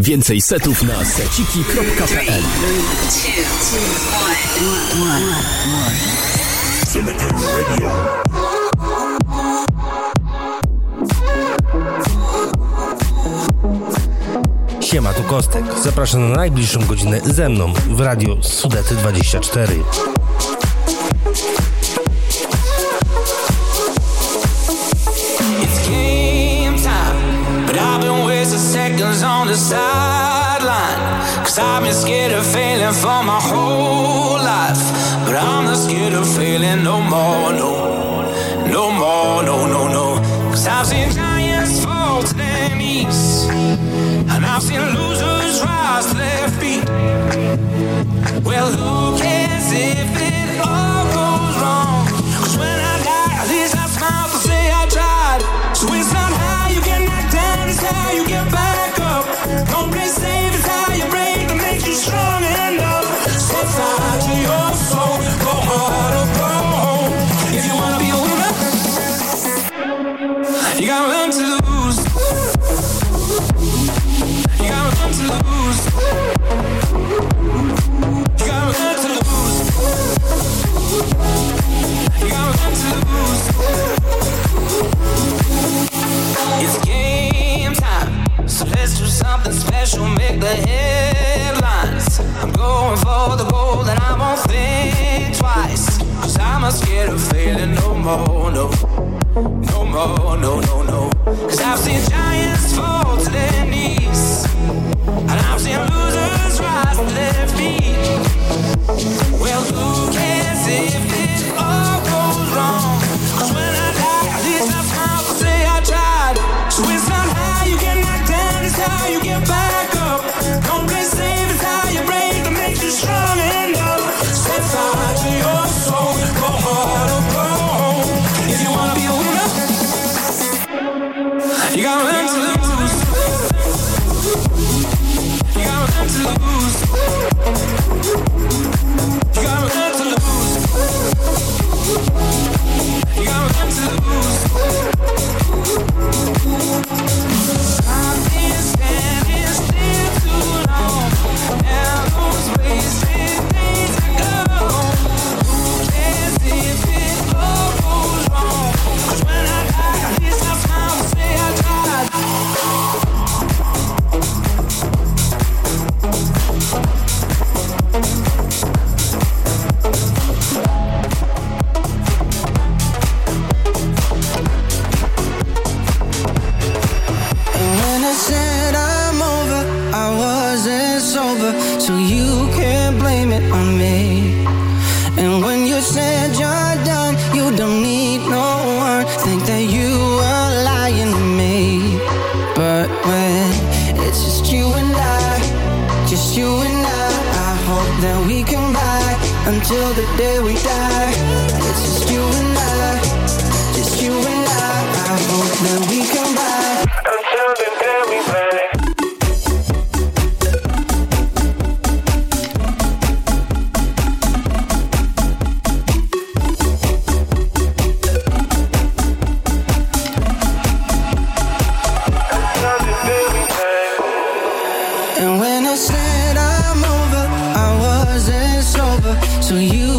Więcej setów na seciki.pl Siema, tu Kostek. Zapraszam na najbliższą godzinę ze mną w Radiu Sudety 24. waiting for my whole life, but I'm not scared of failing no more, no, no more, no, no, no. Cause I've seen giants fall to their knees, and I've seen losers rise to their feet. Well, Lord, something special, make the headlines. I'm going for the gold and I won't think twice. Cause I'm not scared of failing no more, no. No more, no, no, no. Cause I've seen giants fall to their knees. And I've seen losers rise to their feet. Well, who cares if it all goes wrong? so you.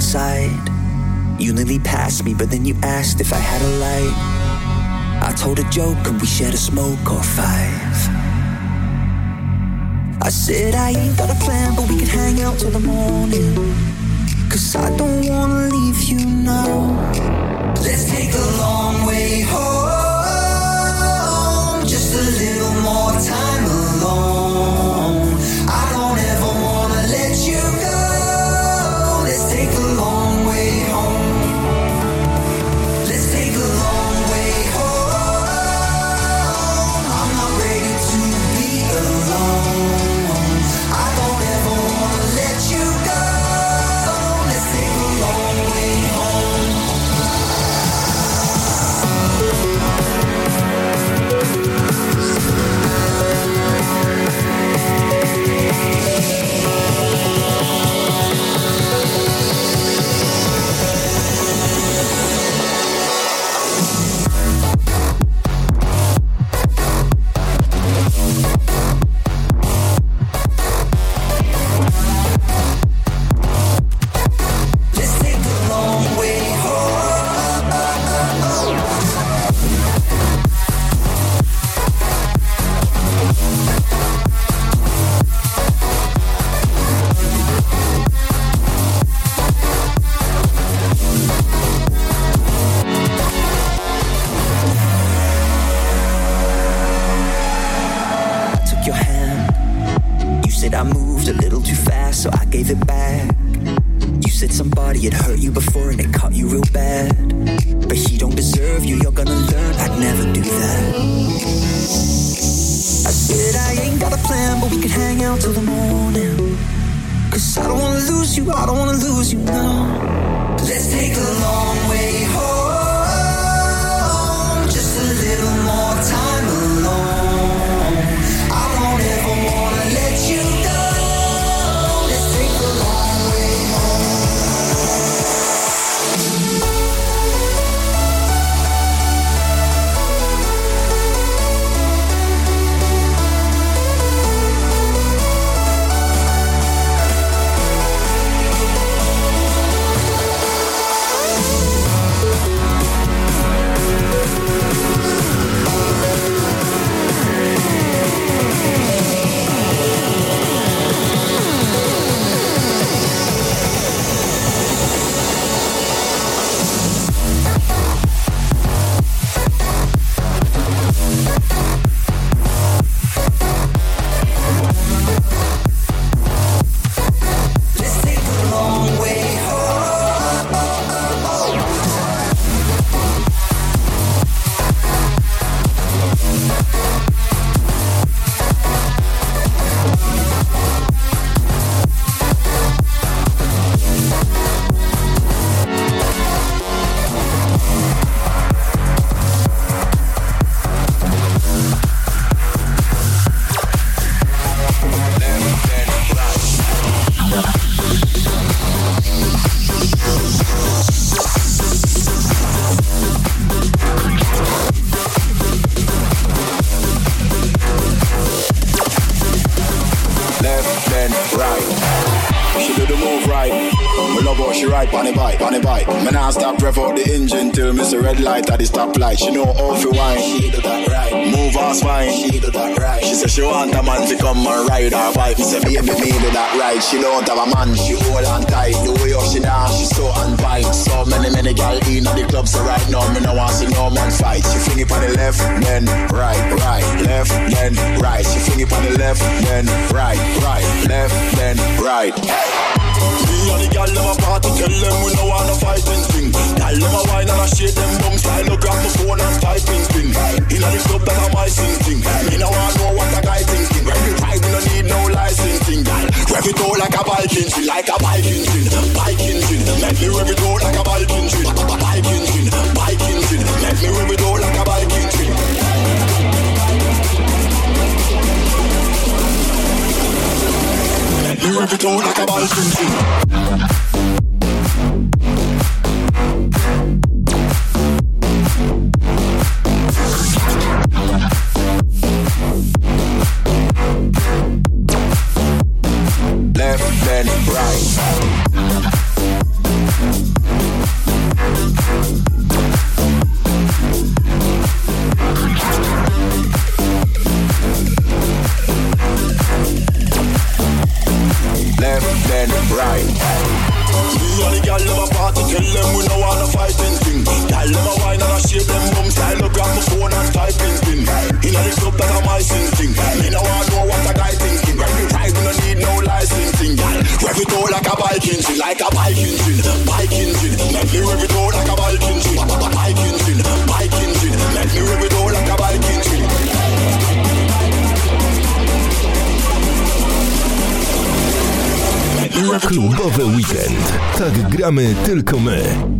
Outside. You nearly passed me, but then you asked if I had a light. I told a joke and we shared a smoke or five. I said I ain't got a plan, but we can hang out till the morning. Cause I don't wanna leave you now. Let's take a long way home. Engine till red light at the stoplight. She know how to wine, she do that right. Move her spine, she do that right. She say she want a man to come and ride her bike. Me say baby me do that right. She don't have a man, she hold on tight. The way how she dance, she so on vibe. So many many gal in at the club, so right now me no want see no man fight. She fling it on the left, then right, right, left, then right. She fling it on the left, then right, right, left, then right. Me and the gal them a party tell them we no fighting thing. Tell them a wine and a shake them bums. I look grab my phone and typing thing. In the club that a my sing thing. Me no want know what a guy thinking. When we ride, we no need no licensing, gal. Rev it out like a bike engine, like a bike engine, bike engine. Let me rev it out like a bike engine, bike engine, bike engine. Let me rev it out like a Me rev it out like a engine. Left, tell them we no want no fighting thing. Gal them a wine and a shake them bum style, up grab phone and typing thing. Inna the club that a my sing thing. Me no want know what a guy thinking. When we ride, we no need no licensing. Rev it out like a bike engine, like a bike engine, bike engine. Let me rev it out like a bike Klubowy weekend. Tak gramy tylko my.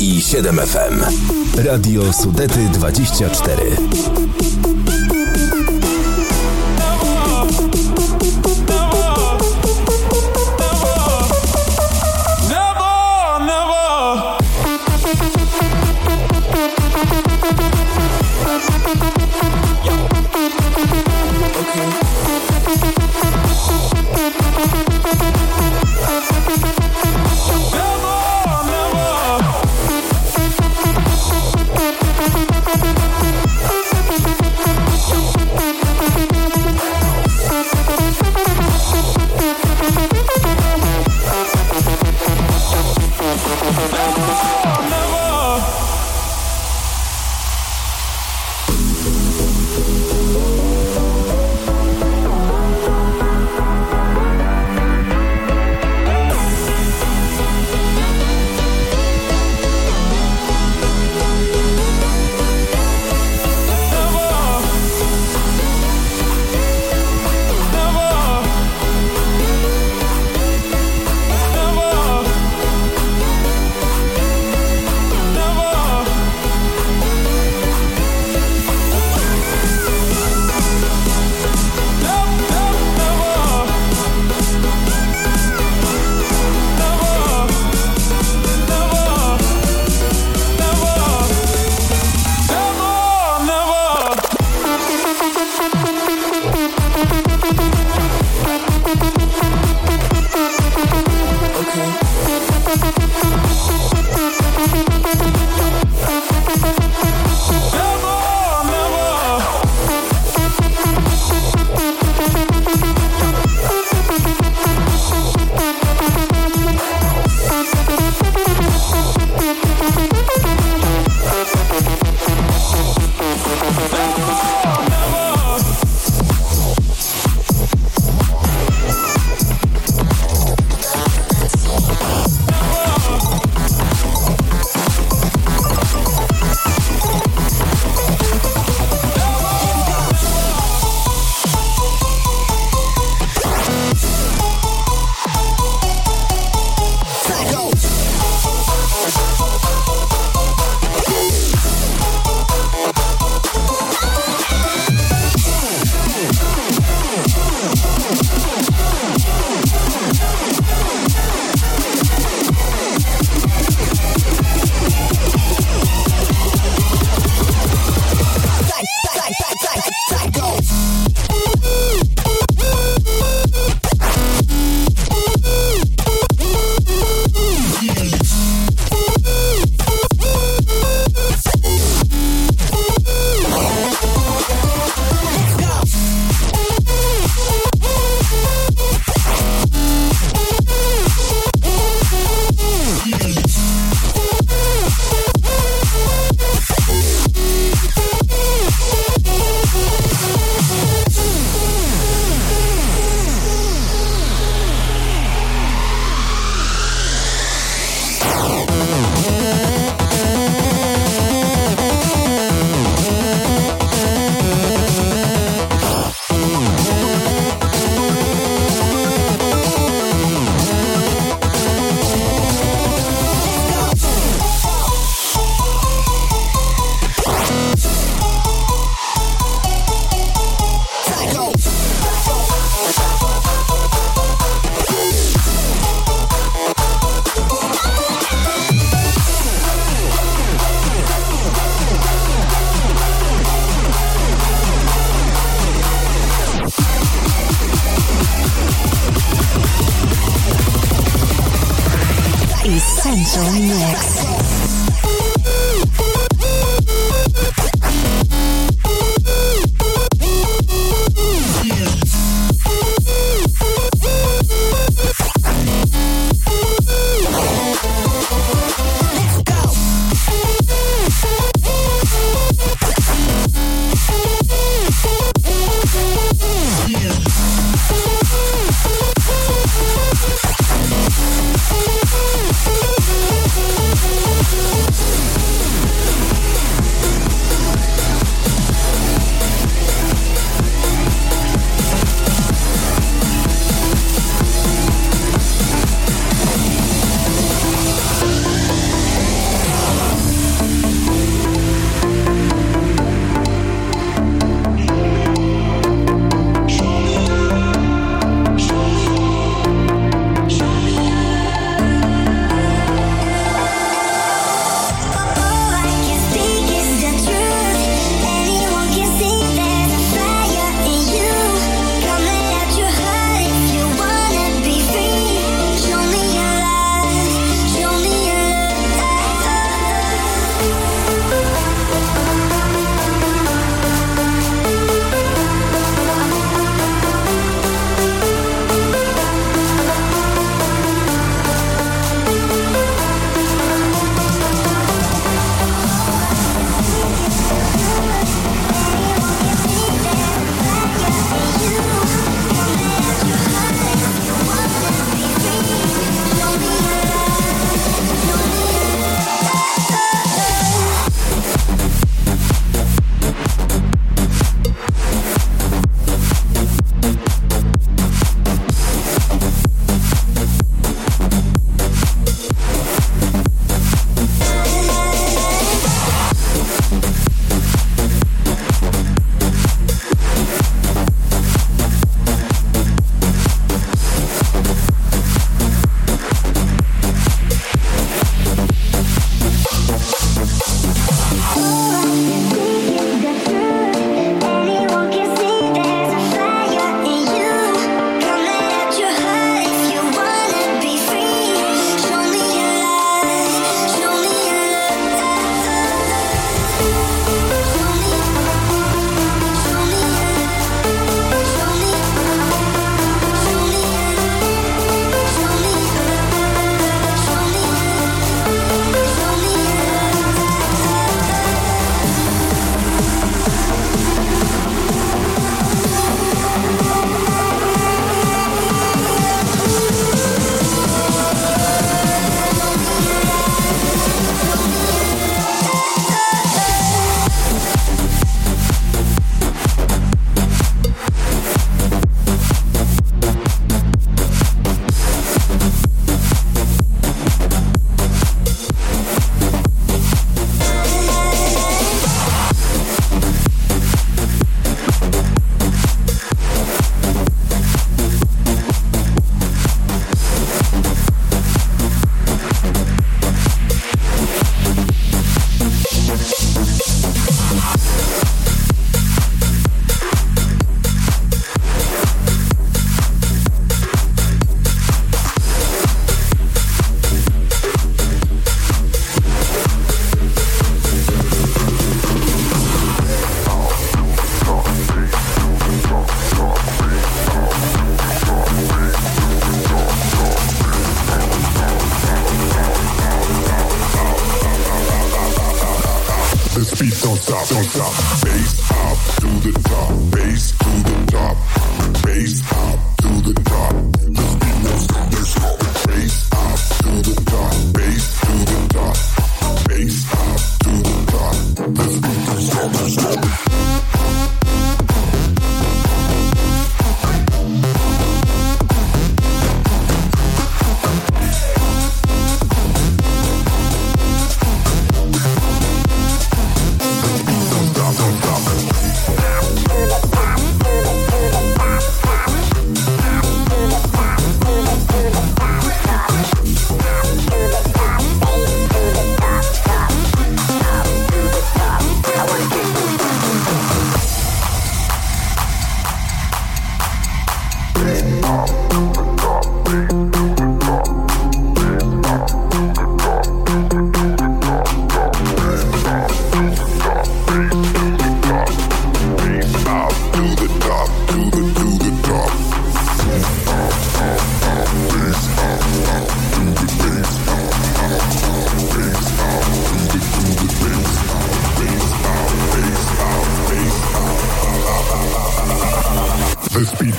I 7 FM. Radio Sudety 24.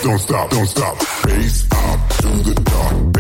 Don't stop, don't stop. Bass up to the top,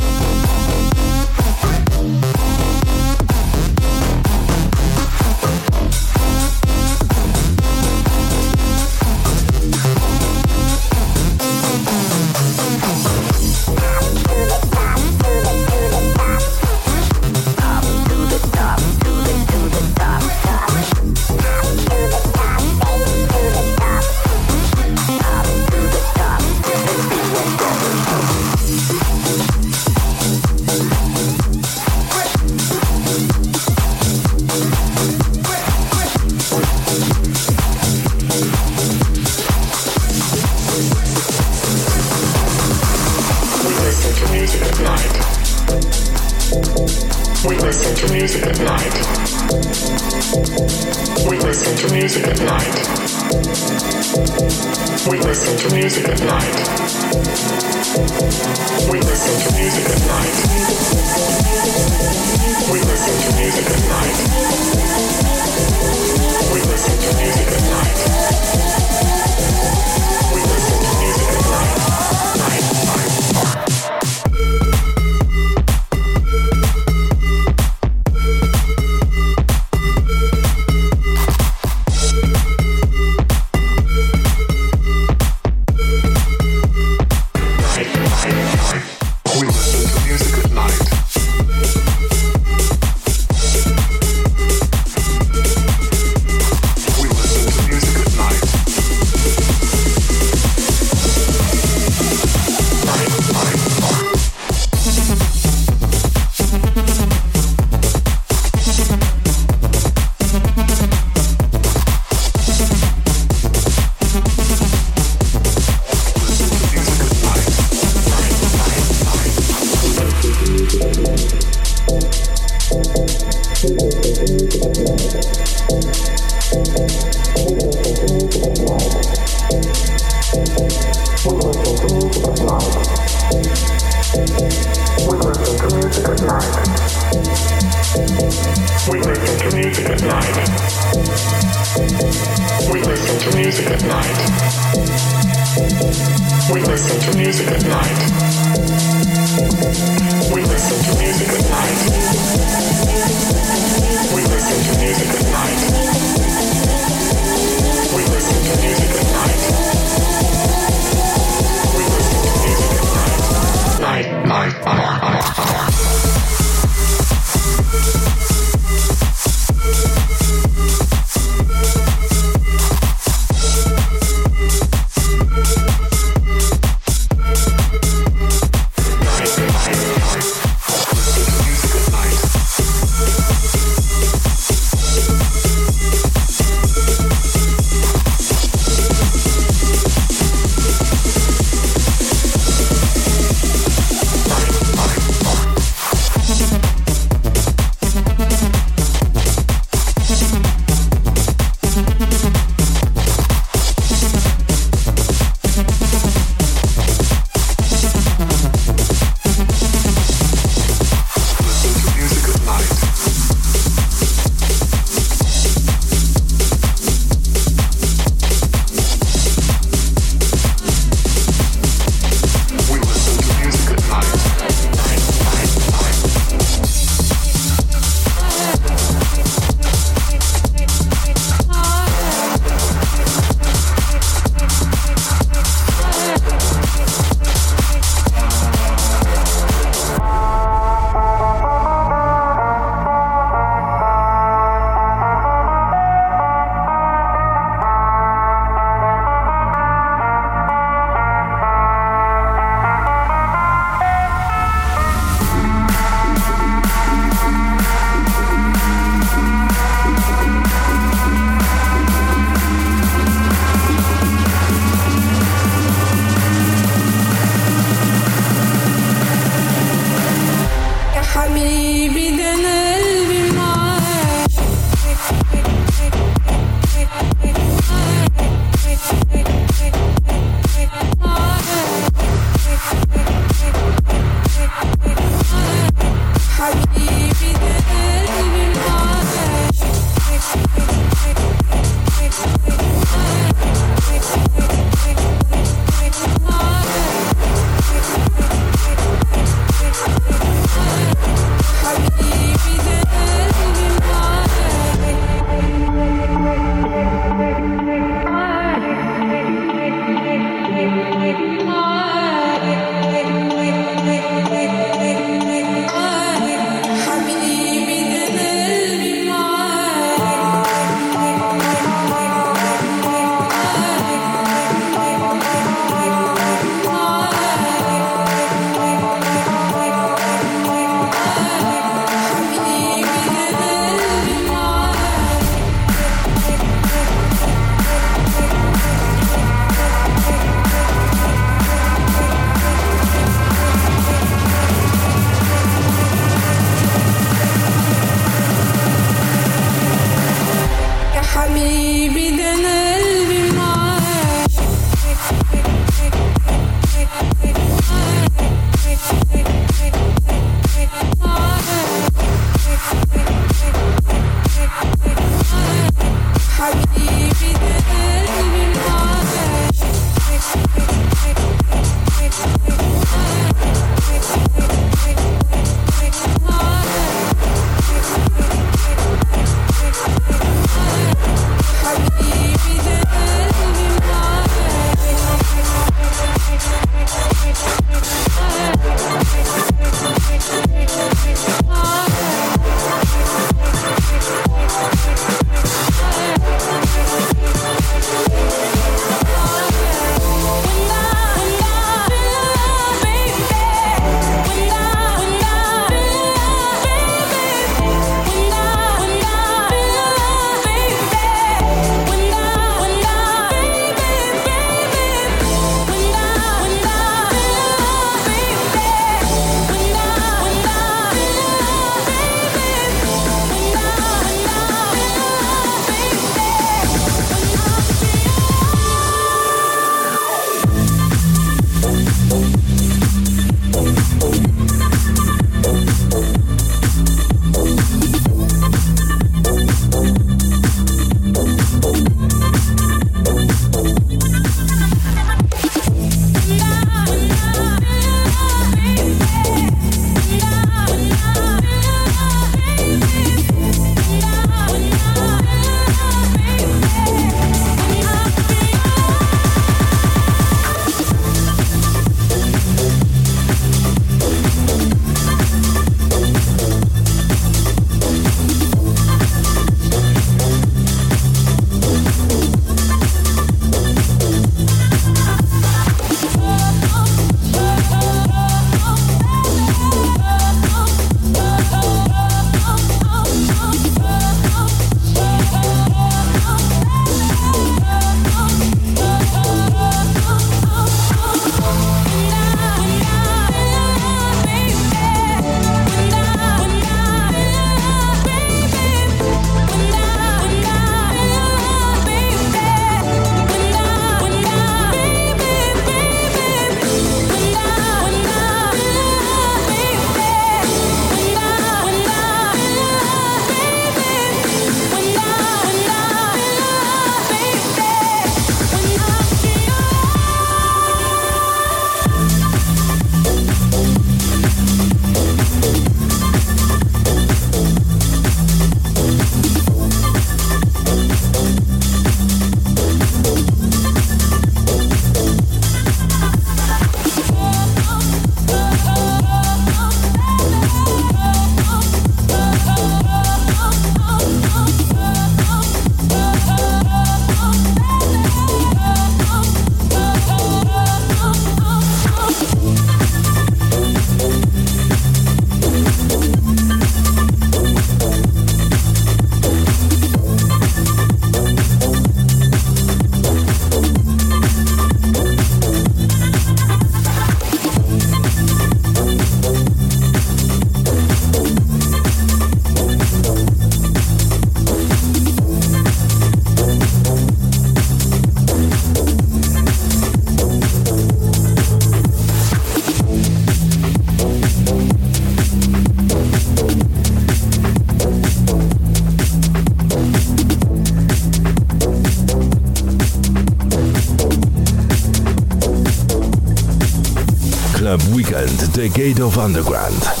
Gate of Underground.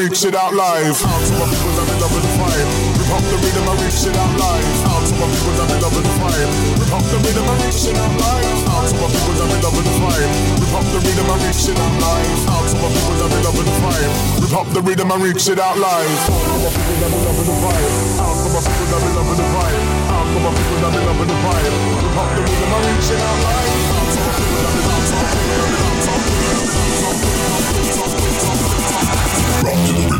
Reach it out live. Out to my people that loving the vibe. Rip up the rhythm and reach it out live. Out to my people that loving the vibe. Rip up the rhythm and reach it out live. Out to my people that loving the vibe. Rip up the rhythm and reach it out live. Out to my people that the vibe. Rip up the rhythm and reach it out live. Out to my people that loving the vibe. Out to my people that be loving the vibe. Out to my people loving the vibe. Rip up the rhythm and reach it out live. Out to my people the vibe. Rock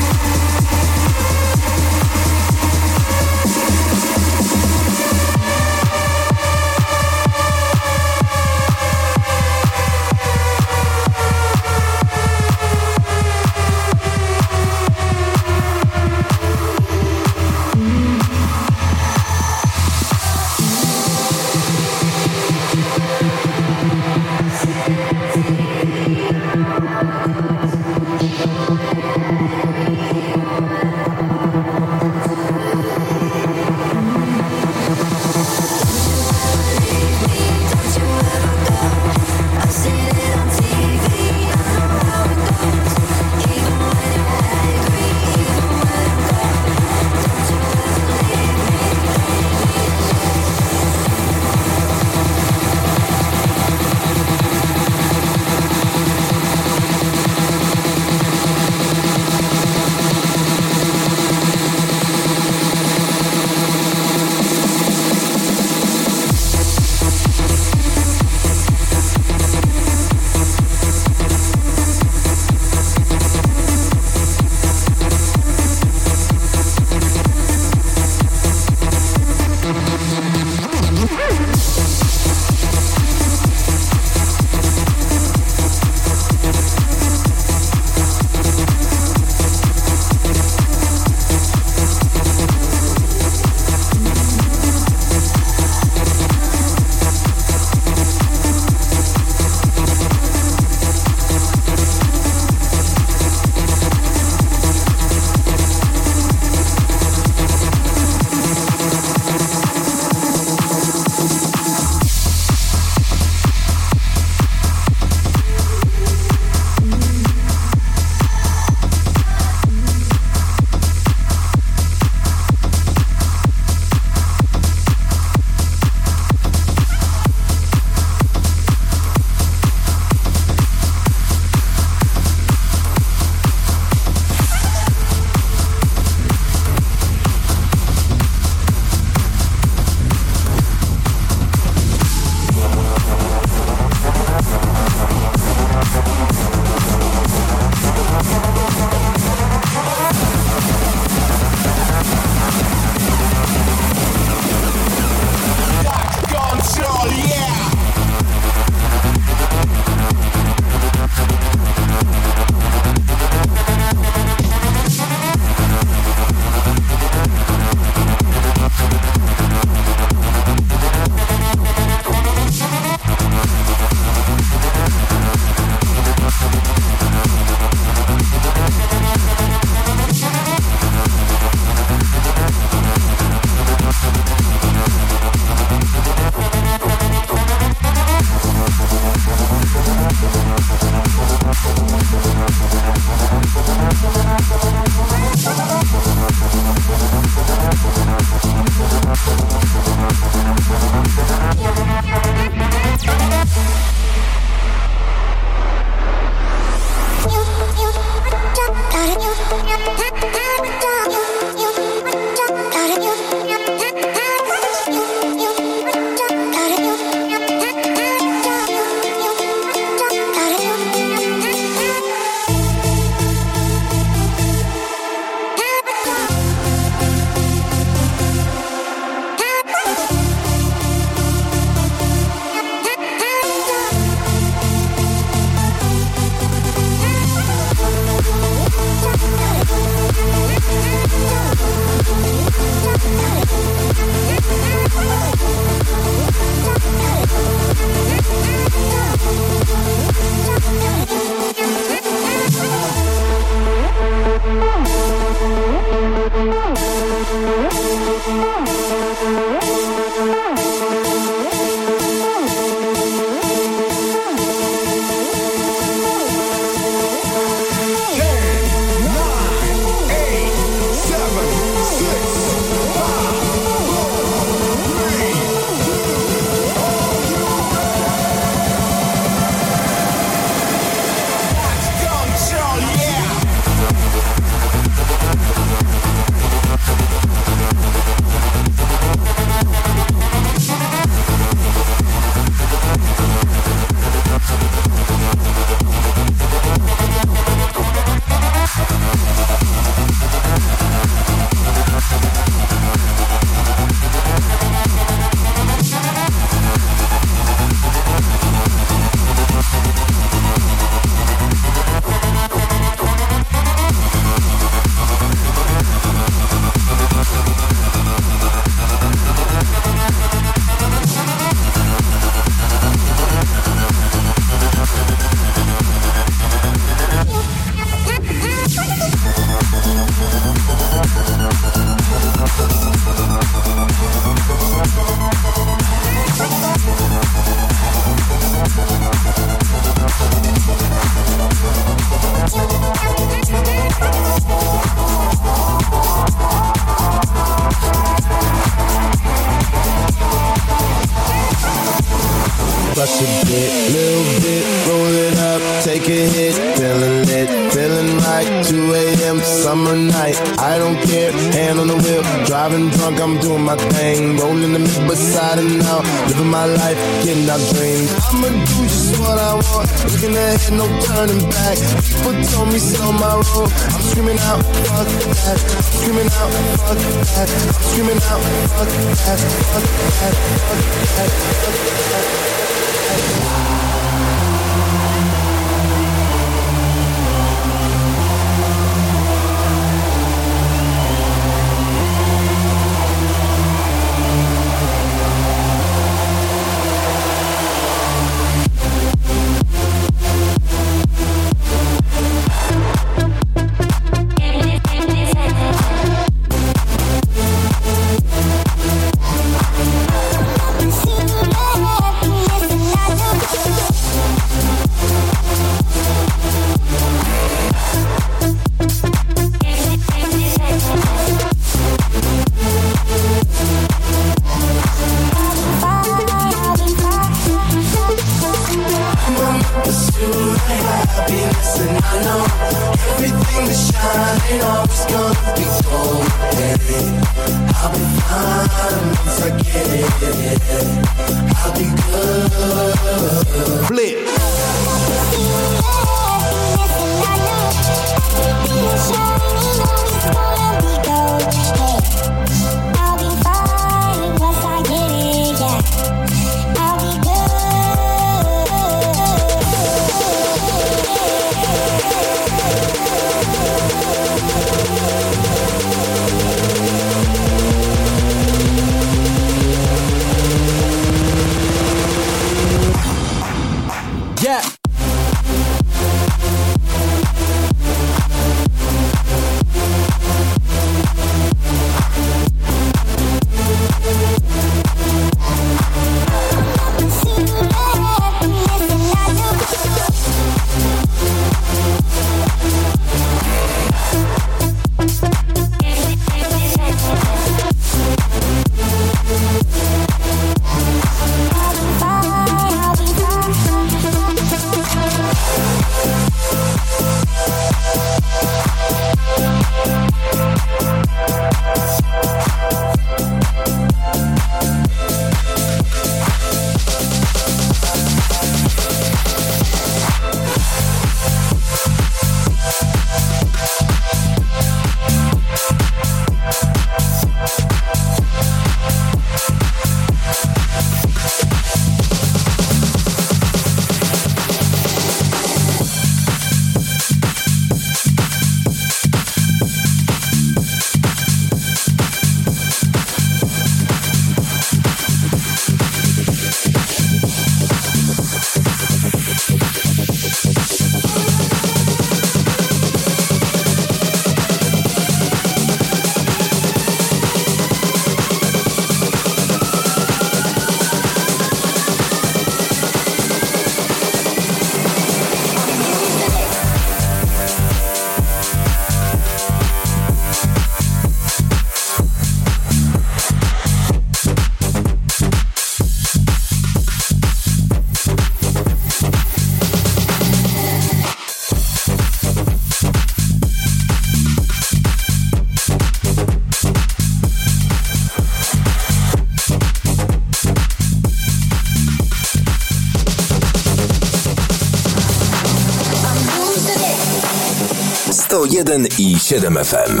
101 i 7 FM.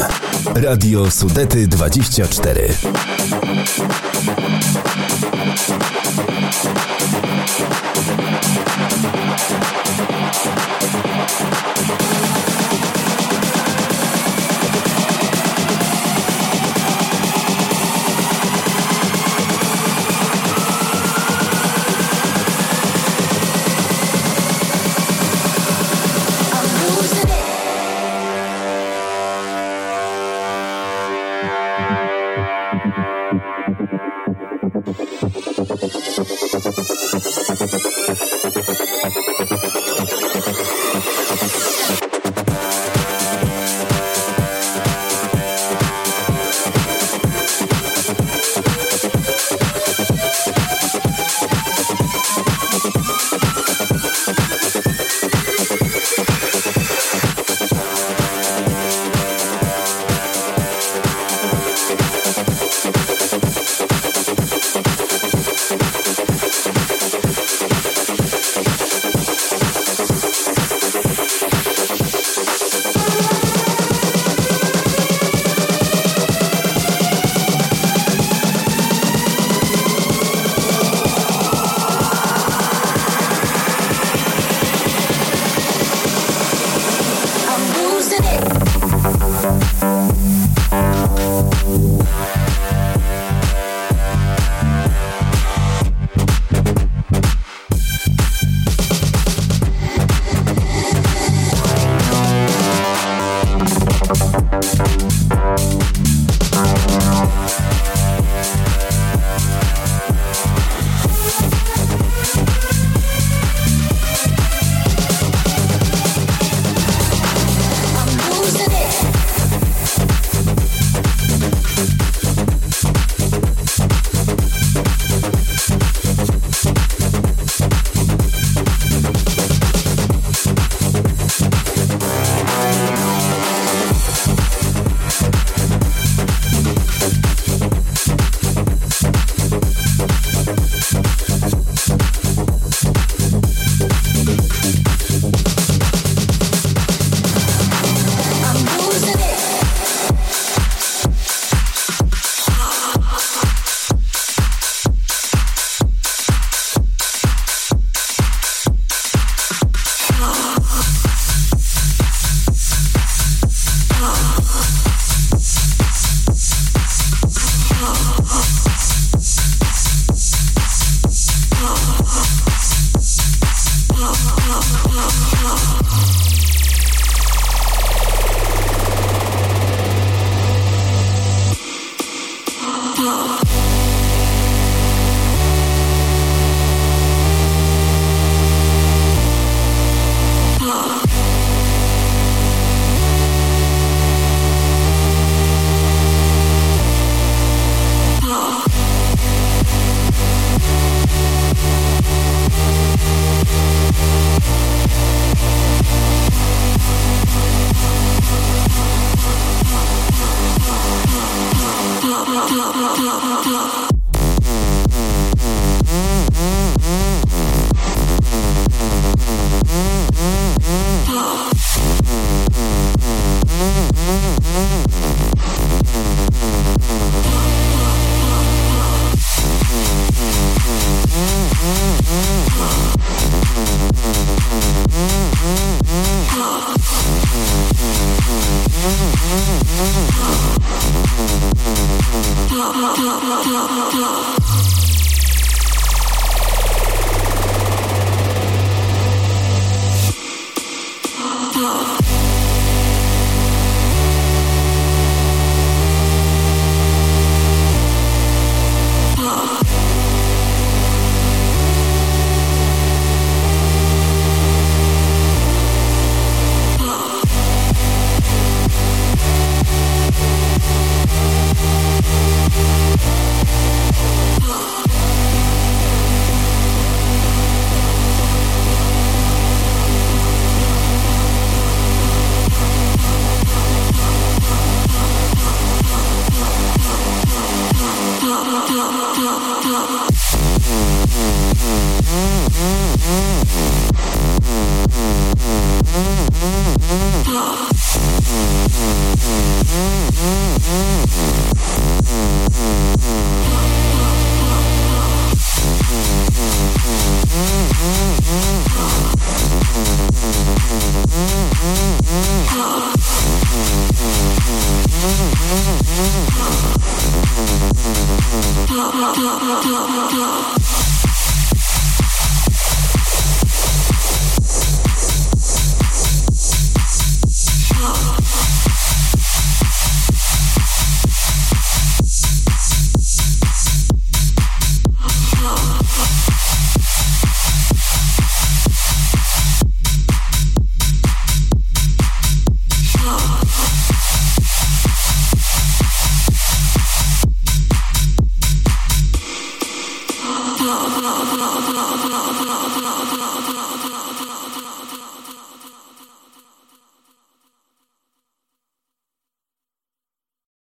Radio Sudety 24. Thank